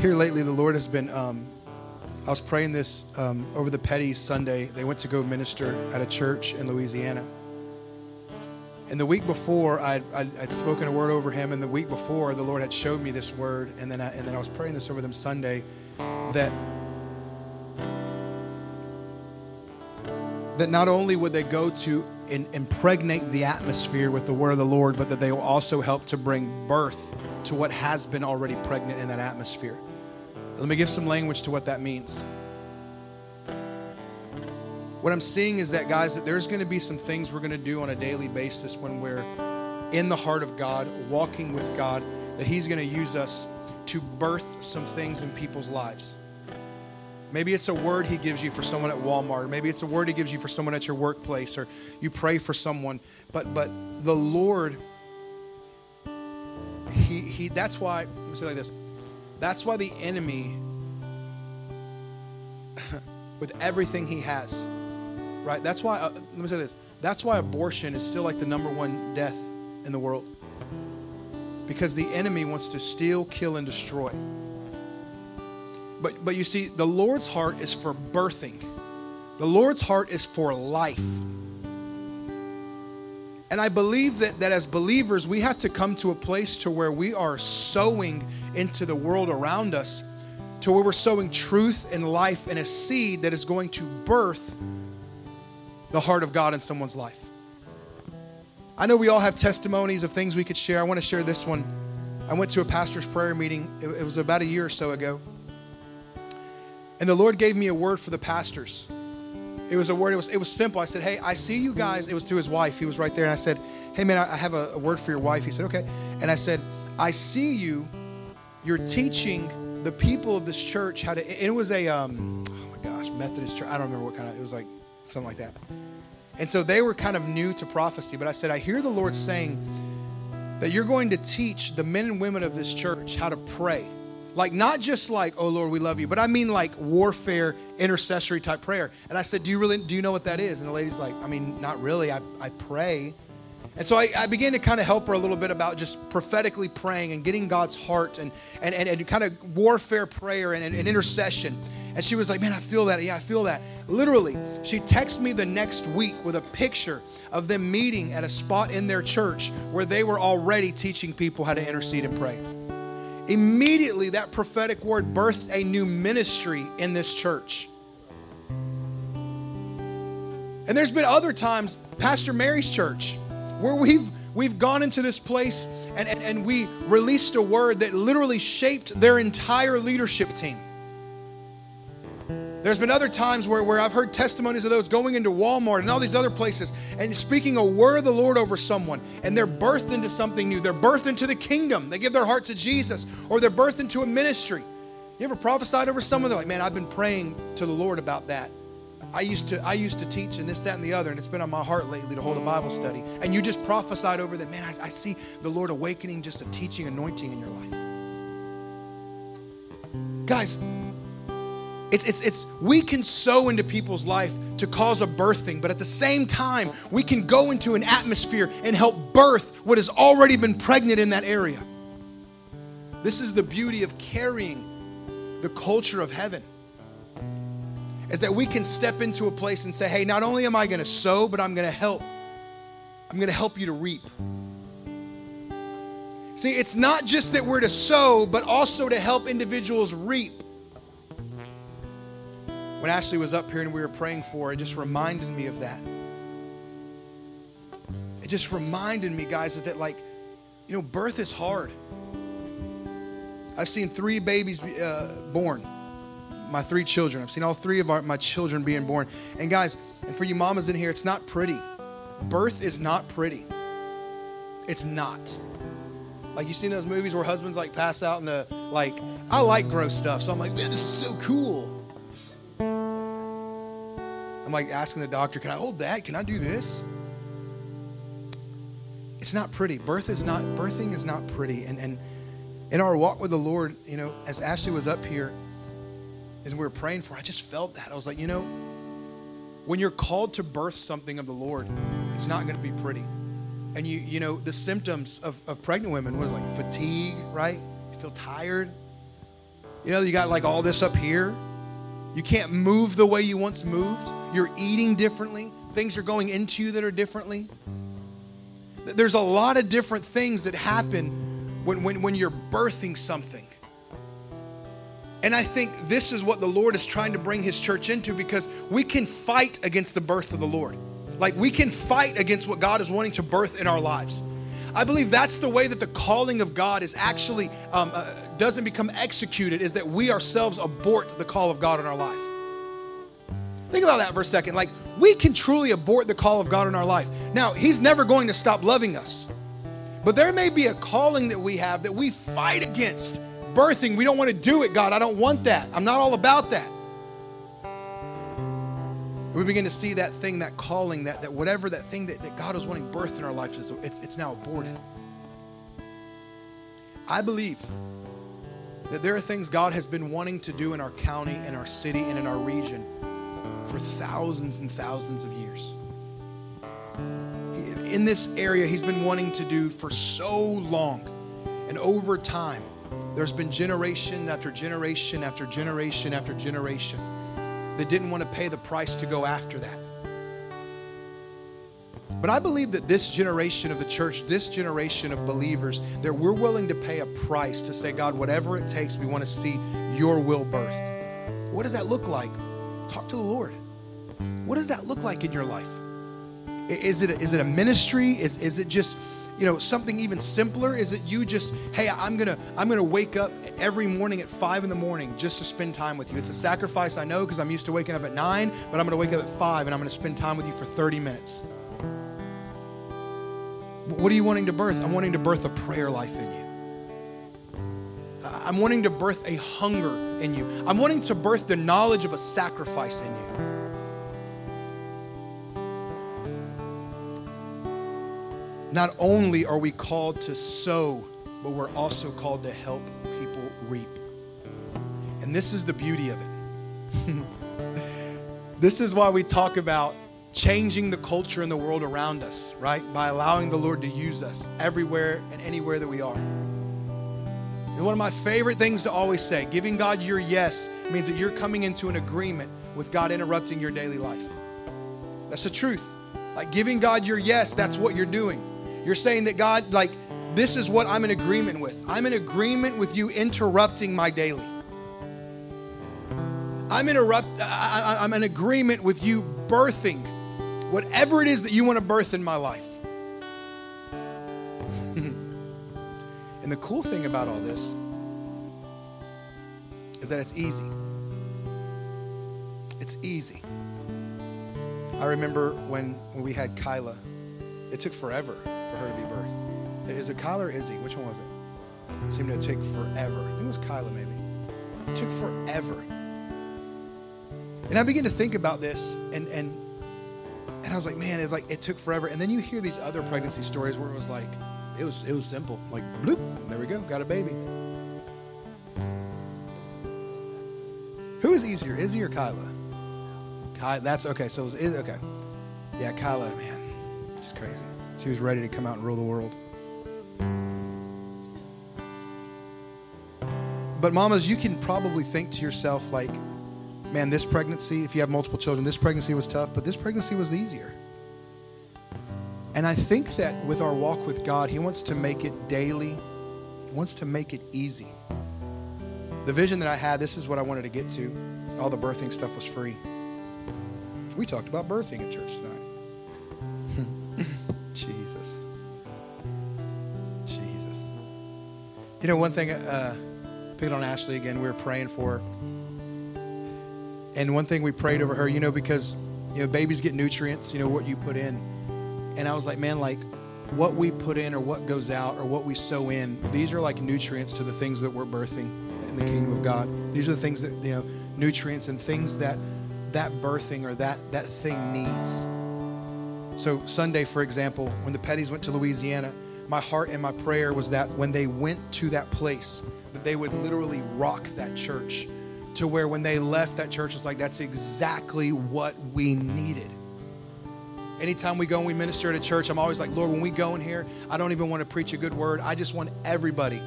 Here lately, the Lord has been. Um, I was praying this um, over the Petty Sunday. They went to go minister at a church in Louisiana. And the week before, I'd, I'd, I'd, spoken a word over him, and the week before, the Lord had showed me this word, and then I, and then I was praying this over them Sunday, that that not only would they go to in, impregnate the atmosphere with the word of the Lord, but that they will also help to bring birth to what has been already pregnant in that atmosphere. Let me give some language to what that means. What I'm seeing is that, guys, that there's going to be some things we're going to do on a daily basis when we're in the heart of God, walking with God, that He's going to use us to birth some things in people's lives. Maybe it's a word he gives you for someone at Walmart. or Maybe it's a word he gives you for someone at your workplace, or you pray for someone. But but the Lord, he he. That's why. Let me say like this. That's why the enemy, with everything he has, right? That's why. Uh, let me say this. That's why abortion is still like the number one death in the world. Because the enemy wants to steal, kill, and destroy. But, but you see, the Lord's heart is for birthing, the Lord's heart is for life. And I believe that, that as believers, we have to come to a place to where we are sowing into the world around us, to where we're sowing truth and life and a seed that is going to birth the heart of God in someone's life. I know we all have testimonies of things we could share. I want to share this one. I went to a pastor's prayer meeting, it, it was about a year or so ago. And the Lord gave me a word for the pastors. It was a word, it was, it was simple. I said, Hey, I see you guys. It was to his wife. He was right there. And I said, Hey, man, I have a, a word for your wife. He said, Okay. And I said, I see you. You're teaching the people of this church how to, it was a, um, oh my gosh, Methodist church. I don't remember what kind of, it was like something like that. And so they were kind of new to prophecy. But I said, I hear the Lord saying that you're going to teach the men and women of this church how to pray like, not just like, oh Lord, we love you, but I mean like warfare, intercessory type prayer. And I said, Do you really do you know what that is? And the lady's like, I mean, not really. I, I pray. And so I, I began to kind of help her a little bit about just prophetically praying and getting God's heart and and, and, and kind of warfare prayer and, and, and intercession. And she was like, Man, I feel that. Yeah, I feel that. Literally, she texted me the next week with a picture of them meeting at a spot in their church where they were already teaching people how to intercede and pray. Immediately, that prophetic word birthed a new ministry in this church. And there's been other times, Pastor Mary's church, where we've we've gone into this place and, and, and we released a word that literally shaped their entire leadership team. There's been other times where, where I've heard testimonies of those going into Walmart and all these other places and speaking a word of the Lord over someone, and they're birthed into something new. They're birthed into the kingdom. They give their heart to Jesus, or they're birthed into a ministry. You ever prophesied over someone? They're like, man, I've been praying to the Lord about that. I used to I used to teach and this, that, and the other, and it's been on my heart lately to hold a Bible study. And you just prophesied over that, man, I, I see the Lord awakening just a teaching anointing in your life. Guys, it's, it's, it's, we can sow into people's life to cause a birthing, but at the same time, we can go into an atmosphere and help birth what has already been pregnant in that area. This is the beauty of carrying the culture of heaven. Is that we can step into a place and say, hey, not only am I going to sow, but I'm going to help. I'm going to help you to reap. See, it's not just that we're to sow, but also to help individuals reap when Ashley was up here and we were praying for her, it just reminded me of that. It just reminded me, guys, that, that like, you know, birth is hard. I've seen three babies uh, born, my three children. I've seen all three of our, my children being born. And guys, and for you mamas in here, it's not pretty. Birth is not pretty. It's not. Like you seen those movies where husbands like pass out and the like. I like gross stuff, so I'm like, man, this is so cool. I'm like asking the doctor, can I hold that? Can I do this? It's not pretty. Birth is not, birthing is not pretty. And, and in our walk with the Lord, you know, as Ashley was up here, as we were praying for, I just felt that. I was like, you know, when you're called to birth something of the Lord, it's not going to be pretty. And you, you know, the symptoms of, of pregnant women was like fatigue, right? You feel tired. You know, you got like all this up here. You can't move the way you once moved. You're eating differently. Things are going into you that are differently. There's a lot of different things that happen when, when, when you're birthing something. And I think this is what the Lord is trying to bring his church into because we can fight against the birth of the Lord. Like we can fight against what God is wanting to birth in our lives. I believe that's the way that the calling of God is actually um, uh, doesn't become executed is that we ourselves abort the call of God in our life. Think about that for a second. Like we can truly abort the call of God in our life. Now, He's never going to stop loving us, but there may be a calling that we have that we fight against. Birthing, we don't want to do it, God. I don't want that. I'm not all about that. We begin to see that thing, that calling, that, that whatever that thing that, that God was wanting birth in our life is, it's, it's now aborted. I believe that there are things God has been wanting to do in our county, in our city, and in our region for thousands and thousands of years. In this area, He's been wanting to do for so long. And over time, there's been generation after generation after generation after generation that didn't want to pay the price to go after that. But I believe that this generation of the church, this generation of believers, that we're willing to pay a price to say, God, whatever it takes, we want to see your will birthed. What does that look like? Talk to the Lord. What does that look like in your life? Is it a, is it a ministry? Is, is it just you know something even simpler is that you just hey i'm gonna i'm gonna wake up every morning at five in the morning just to spend time with you. It's a sacrifice i know because i'm used to waking up at nine but i'm gonna wake up at five and i'm gonna spend time with you for 30 minutes. What are you wanting to birth? I'm wanting to birth a prayer life in you. I'm wanting to birth a hunger in you. I'm wanting to birth the knowledge of a sacrifice in you Not only are we called to sow, but we're also called to help people reap. And this is the beauty of it. this is why we talk about changing the culture in the world around us, right? By allowing the Lord to use us everywhere and anywhere that we are. And one of my favorite things to always say giving God your yes means that you're coming into an agreement with God interrupting your daily life. That's the truth. Like giving God your yes, that's what you're doing. You're saying that God, like, this is what I'm in agreement with. I'm in agreement with you interrupting my daily. I'm interrupt. I, I'm in agreement with you birthing whatever it is that you want to birth in my life. and the cool thing about all this is that it's easy. It's easy. I remember when, when we had Kyla, it took forever for her to be birthed. Is it Kyla or Izzy? Which one was it? It seemed to take forever. I think it was Kyla, maybe. It took forever. And I began to think about this, and and and I was like, man, it's like it took forever. And then you hear these other pregnancy stories where it was like, it was it was simple, like bloop, there we go, got a baby. Who is easier, Izzy or Kyla? Kyla, that's okay. So it was okay. Yeah, Kyla, man, just crazy. She was ready to come out and rule the world. But, mamas, you can probably think to yourself, like, man, this pregnancy, if you have multiple children, this pregnancy was tough, but this pregnancy was easier. And I think that with our walk with God, He wants to make it daily, He wants to make it easy. The vision that I had, this is what I wanted to get to. All the birthing stuff was free. We talked about birthing at church tonight. Know, one thing, uh, pick on Ashley again, we were praying for her. And one thing we prayed over her, you know, because, you know, babies get nutrients, you know, what you put in. And I was like, man, like, what we put in or what goes out or what we sow in, these are like nutrients to the things that we're birthing in the kingdom of God. These are the things that, you know, nutrients and things that that birthing or that that thing needs. So, Sunday, for example, when the Petties went to Louisiana, my heart and my prayer was that when they went to that place, that they would literally rock that church to where when they left that church, it's like, that's exactly what we needed. Anytime we go and we minister at a church, I'm always like, Lord, when we go in here, I don't even want to preach a good word. I just want everybody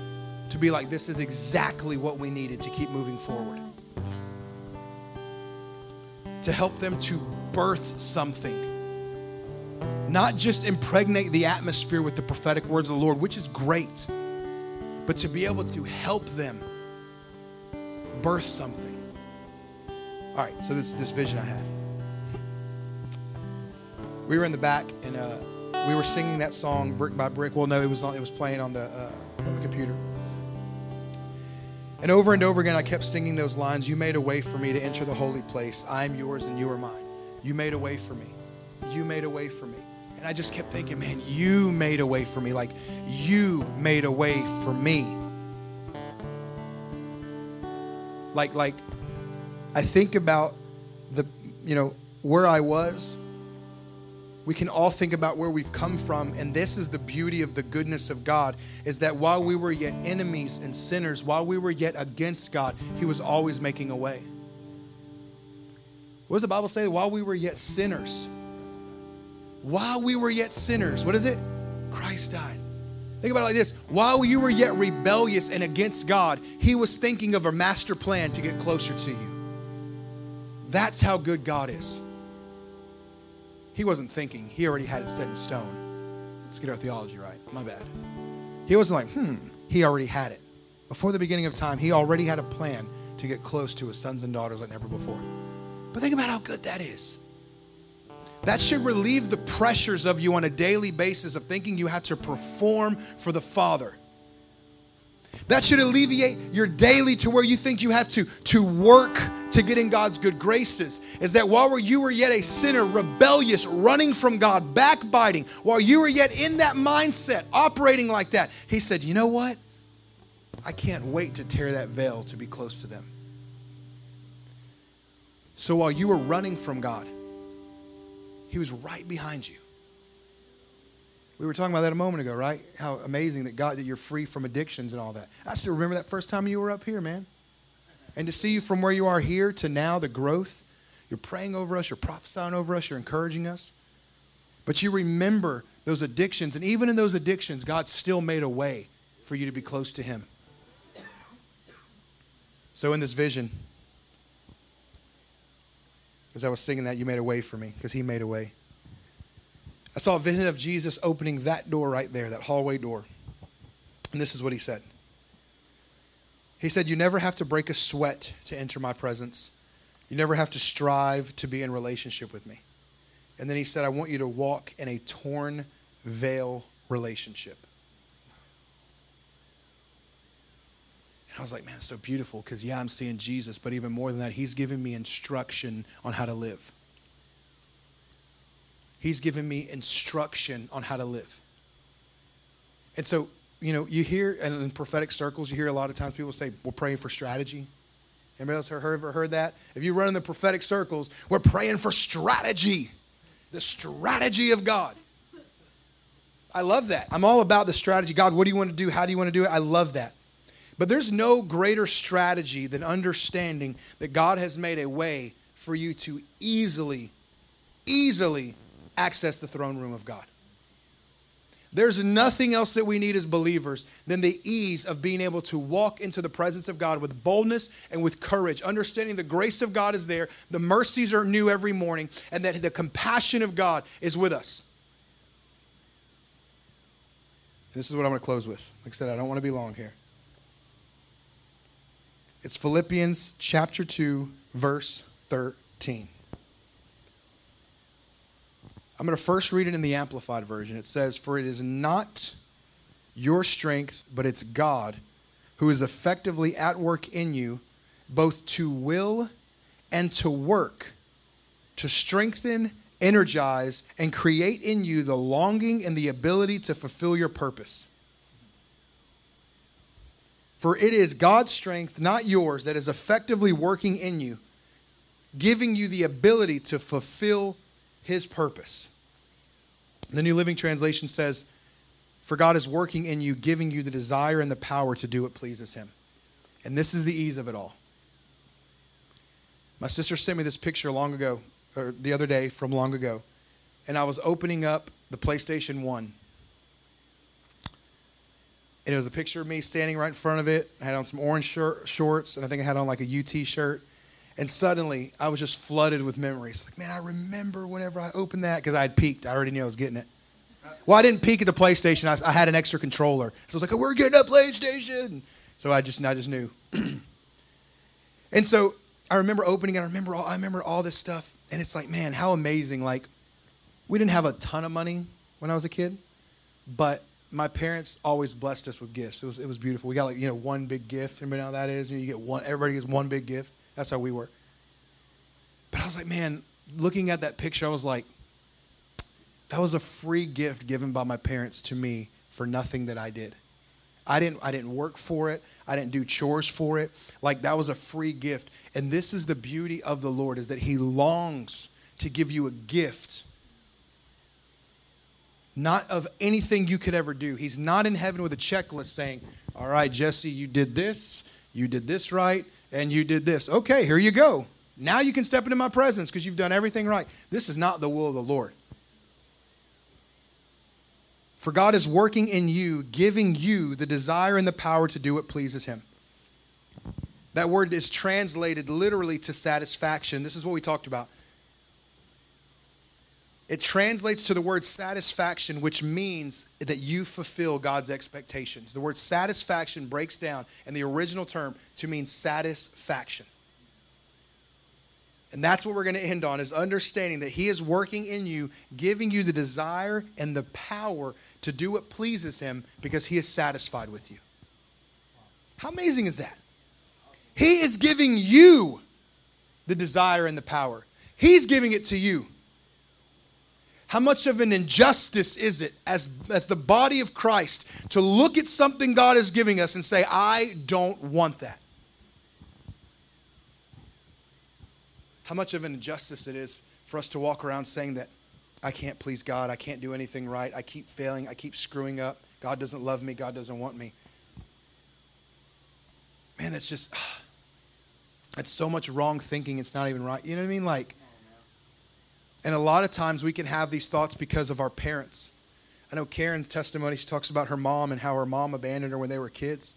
to be like, this is exactly what we needed to keep moving forward. To help them to birth something. Not just impregnate the atmosphere with the prophetic words of the Lord, which is great, but to be able to help them birth something. All right, so this this vision I had. We were in the back and uh, we were singing that song brick by brick. Well, no, it was on, it was playing on the uh, on the computer. And over and over again, I kept singing those lines. You made a way for me to enter the holy place. I am yours and you are mine. You made a way for me. You made a way for me. And I just kept thinking, man, you made a way for me. Like, you made a way for me. Like, like, I think about the, you know, where I was we can all think about where we've come from and this is the beauty of the goodness of god is that while we were yet enemies and sinners while we were yet against god he was always making a way what does the bible say while we were yet sinners while we were yet sinners what is it christ died think about it like this while you were yet rebellious and against god he was thinking of a master plan to get closer to you that's how good god is he wasn't thinking, he already had it set in stone. Let's get our theology right. My bad. He wasn't like, hmm, he already had it. Before the beginning of time, he already had a plan to get close to his sons and daughters like never before. But think about how good that is. That should relieve the pressures of you on a daily basis of thinking you have to perform for the Father. That should alleviate your daily to where you think you have to, to work to get in God's good graces. Is that while you were yet a sinner, rebellious, running from God, backbiting, while you were yet in that mindset, operating like that, He said, You know what? I can't wait to tear that veil to be close to them. So while you were running from God, He was right behind you. We were talking about that a moment ago, right? How amazing that God that you're free from addictions and all that. I still remember that first time you were up here, man. And to see you from where you are here to now, the growth. You're praying over us, you're prophesying over us, you're encouraging us. But you remember those addictions, and even in those addictions, God still made a way for you to be close to Him. So, in this vision, as I was singing that, you made a way for me because He made a way. I saw a vision of Jesus opening that door right there, that hallway door. And this is what he said. He said, You never have to break a sweat to enter my presence. You never have to strive to be in relationship with me. And then he said, I want you to walk in a torn veil relationship. And I was like, man, it's so beautiful because, yeah, I'm seeing Jesus, but even more than that, he's giving me instruction on how to live. He's giving me instruction on how to live. And so, you know, you hear, and in prophetic circles, you hear a lot of times people say, we're praying for strategy. Anybody else ever heard that? If you run in the prophetic circles, we're praying for strategy. The strategy of God. I love that. I'm all about the strategy. God, what do you want to do? How do you want to do it? I love that. But there's no greater strategy than understanding that God has made a way for you to easily, easily access the throne room of God. There's nothing else that we need as believers than the ease of being able to walk into the presence of God with boldness and with courage, understanding the grace of God is there, the mercies are new every morning, and that the compassion of God is with us. This is what I'm going to close with. Like I said, I don't want to be long here. It's Philippians chapter 2, verse 13. I'm going to first read it in the Amplified Version. It says, For it is not your strength, but it's God who is effectively at work in you, both to will and to work, to strengthen, energize, and create in you the longing and the ability to fulfill your purpose. For it is God's strength, not yours, that is effectively working in you, giving you the ability to fulfill his purpose. The New Living Translation says, For God is working in you, giving you the desire and the power to do what pleases Him. And this is the ease of it all. My sister sent me this picture long ago, or the other day from long ago, and I was opening up the PlayStation 1. And it was a picture of me standing right in front of it. I had on some orange shirt, shorts, and I think I had on like a UT shirt. And suddenly, I was just flooded with memories. Like, man, I remember whenever I opened that because I had peeked. I already knew I was getting it. Well, I didn't peek at the PlayStation. I, I had an extra controller, so I was like, oh, "We're getting a PlayStation." So I just, I just knew. and so I remember opening it. I remember all, I remember all this stuff, and it's like, man, how amazing! Like, we didn't have a ton of money when I was a kid, but my parents always blessed us with gifts. It was, it was beautiful. We got like, you know, one big gift. Know how that is? You, know, you get one. Everybody gets one big gift. That's how we were. But I was like, man, looking at that picture, I was like, that was a free gift given by my parents to me for nothing that I did. I didn't I didn't work for it. I didn't do chores for it. Like that was a free gift. And this is the beauty of the Lord is that he longs to give you a gift not of anything you could ever do. He's not in heaven with a checklist saying, "All right, Jesse, you did this, you did this right, and you did this. Okay, here you go. Now you can step into my presence because you've done everything right." This is not the will of the Lord. For God is working in you, giving you the desire and the power to do what pleases Him. That word is translated literally to satisfaction. This is what we talked about. It translates to the word satisfaction, which means that you fulfill God's expectations. The word satisfaction breaks down in the original term to mean satisfaction. And that's what we're going to end on is understanding that he is working in you, giving you the desire and the power to do what pleases him because he is satisfied with you. How amazing is that? He is giving you the desire and the power. He's giving it to you. How much of an injustice is it as, as the body of Christ to look at something God is giving us and say, I don't want that? How much of an injustice it is for us to walk around saying that I can't please God, I can't do anything right, I keep failing, I keep screwing up, God doesn't love me, God doesn't want me. Man, that's just, that's so much wrong thinking, it's not even right. You know what I mean? Like, and a lot of times we can have these thoughts because of our parents. I know Karen's testimony, she talks about her mom and how her mom abandoned her when they were kids.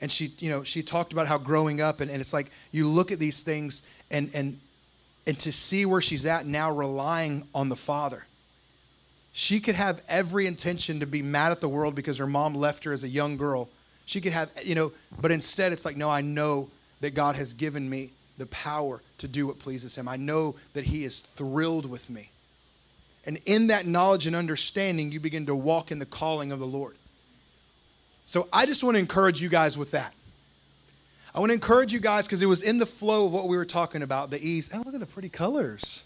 And she you know she talked about how growing up and, and it's like you look at these things and and and to see where she's at now relying on the father. She could have every intention to be mad at the world because her mom left her as a young girl. She could have you know but instead it's like no i know that god has given me the power to do what pleases him i know that he is thrilled with me and in that knowledge and understanding you begin to walk in the calling of the lord so I just want to encourage you guys with that. I want to encourage you guys because it was in the flow of what we were talking about the ease. Oh, look at the pretty colors.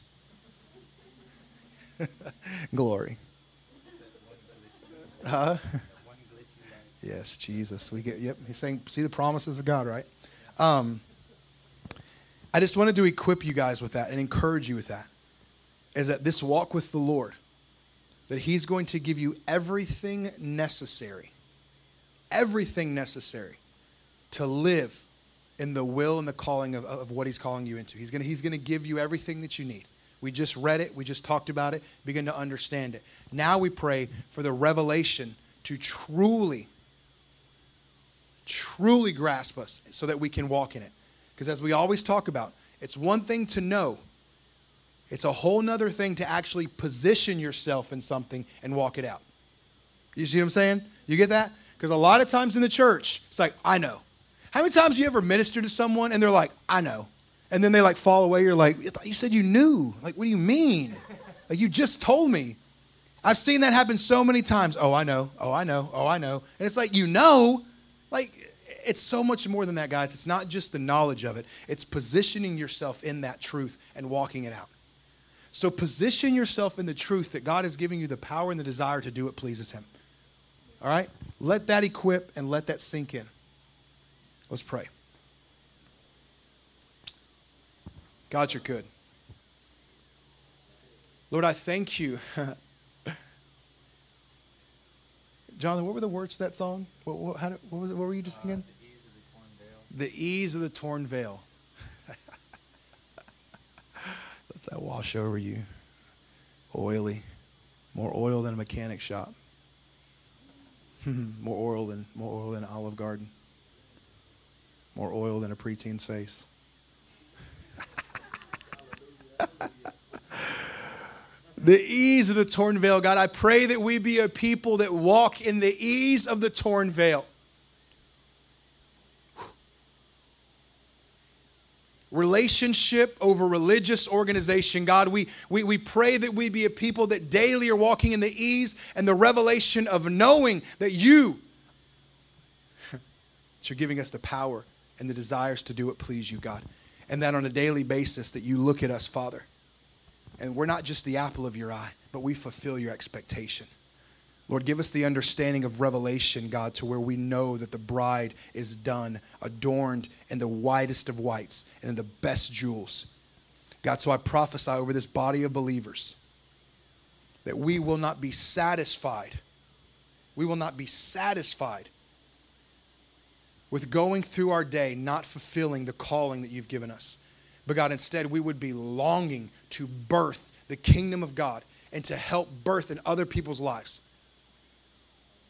Glory. Huh? yes, Jesus. We get. Yep. He's saying, "See the promises of God." Right. Um, I just wanted to equip you guys with that and encourage you with that. Is that this walk with the Lord, that He's going to give you everything necessary everything necessary to live in the will and the calling of, of what he's calling you into. He's going he's to give you everything that you need. We just read it, we just talked about it, begin to understand it. Now we pray for the revelation to truly, truly grasp us so that we can walk in it. Because as we always talk about, it's one thing to know, it's a whole nother thing to actually position yourself in something and walk it out. You see what I'm saying? You get that? Because a lot of times in the church, it's like, I know. How many times you ever minister to someone and they're like, I know? And then they like fall away. You're like, you said you knew. Like, what do you mean? Like, you just told me. I've seen that happen so many times. Oh, I know. Oh, I know. Oh, I know. And it's like, you know. Like, it's so much more than that, guys. It's not just the knowledge of it, it's positioning yourself in that truth and walking it out. So, position yourself in the truth that God is giving you the power and the desire to do what pleases Him. All right? Let that equip and let that sink in. Let's pray. God, you're good. Lord, I thank you. Jonathan, what were the words to that song? What, what, how, what, was it, what were you just singing? The ease of the torn veil. Let that wash over you. Oily. More oil than a mechanic shop. more oil than more oil than Olive Garden. More oil than a preteen's face. the ease of the torn veil. God, I pray that we be a people that walk in the ease of the torn veil. Relationship over religious organization. God, we, we, we pray that we be a people that daily are walking in the ease and the revelation of knowing that you, that you're giving us the power and the desires to do what please you, God. And that on a daily basis that you look at us, Father. And we're not just the apple of your eye, but we fulfill your expectation. Lord, give us the understanding of revelation, God, to where we know that the bride is done, adorned in the whitest of whites and in the best jewels. God, so I prophesy over this body of believers that we will not be satisfied. We will not be satisfied with going through our day not fulfilling the calling that you've given us. But God, instead, we would be longing to birth the kingdom of God and to help birth in other people's lives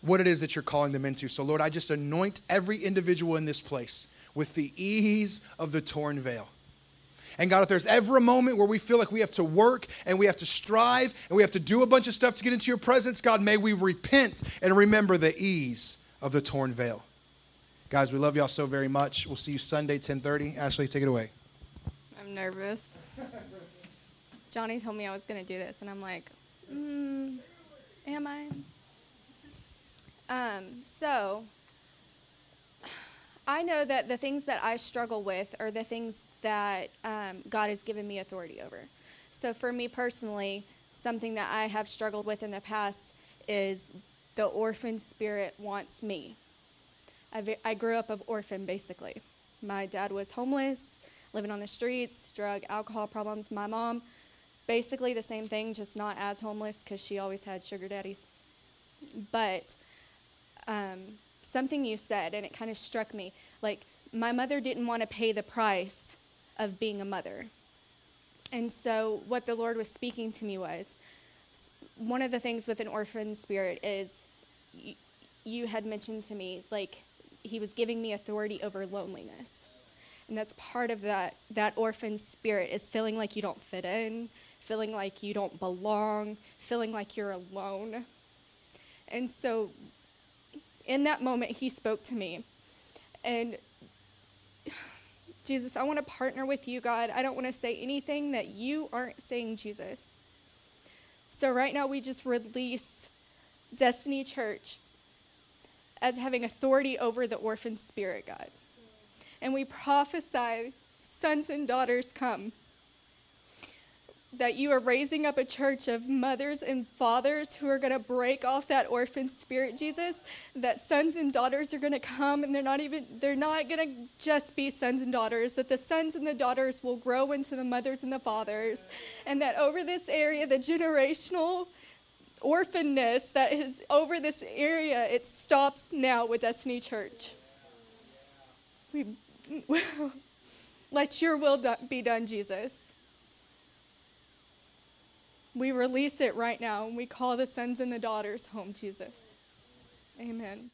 what it is that you're calling them into. So, Lord, I just anoint every individual in this place with the ease of the torn veil. And God, if there's ever a moment where we feel like we have to work and we have to strive and we have to do a bunch of stuff to get into your presence, God, may we repent and remember the ease of the torn veil. Guys, we love y'all so very much. We'll see you Sunday, 1030. Ashley, take it away. I'm nervous. Johnny told me I was going to do this, and I'm like, mm, am I? Um, so, I know that the things that I struggle with are the things that um, God has given me authority over. So, for me personally, something that I have struggled with in the past is the orphan spirit wants me. I, I grew up an orphan, basically. My dad was homeless, living on the streets, drug, alcohol problems. My mom, basically the same thing, just not as homeless because she always had sugar daddies. But um, something you said, and it kind of struck me. Like, my mother didn't want to pay the price of being a mother. And so, what the Lord was speaking to me was one of the things with an orphan spirit is y- you had mentioned to me, like, He was giving me authority over loneliness. And that's part of that, that orphan spirit is feeling like you don't fit in, feeling like you don't belong, feeling like you're alone. And so in that moment, he spoke to me. And Jesus, I want to partner with you, God. I don't want to say anything that you aren't saying, Jesus. So right now, we just release Destiny Church as having authority over the orphan spirit, God. And we prophesy, sons and daughters come that you are raising up a church of mothers and fathers who are going to break off that orphan spirit jesus that sons and daughters are going to come and they're not even they're not going to just be sons and daughters that the sons and the daughters will grow into the mothers and the fathers. And that over this area the generational orphanness that is over this area it stops now with destiny church. We let your will be done jesus we release it right now and we call the sons and the daughters home, Jesus. Amen.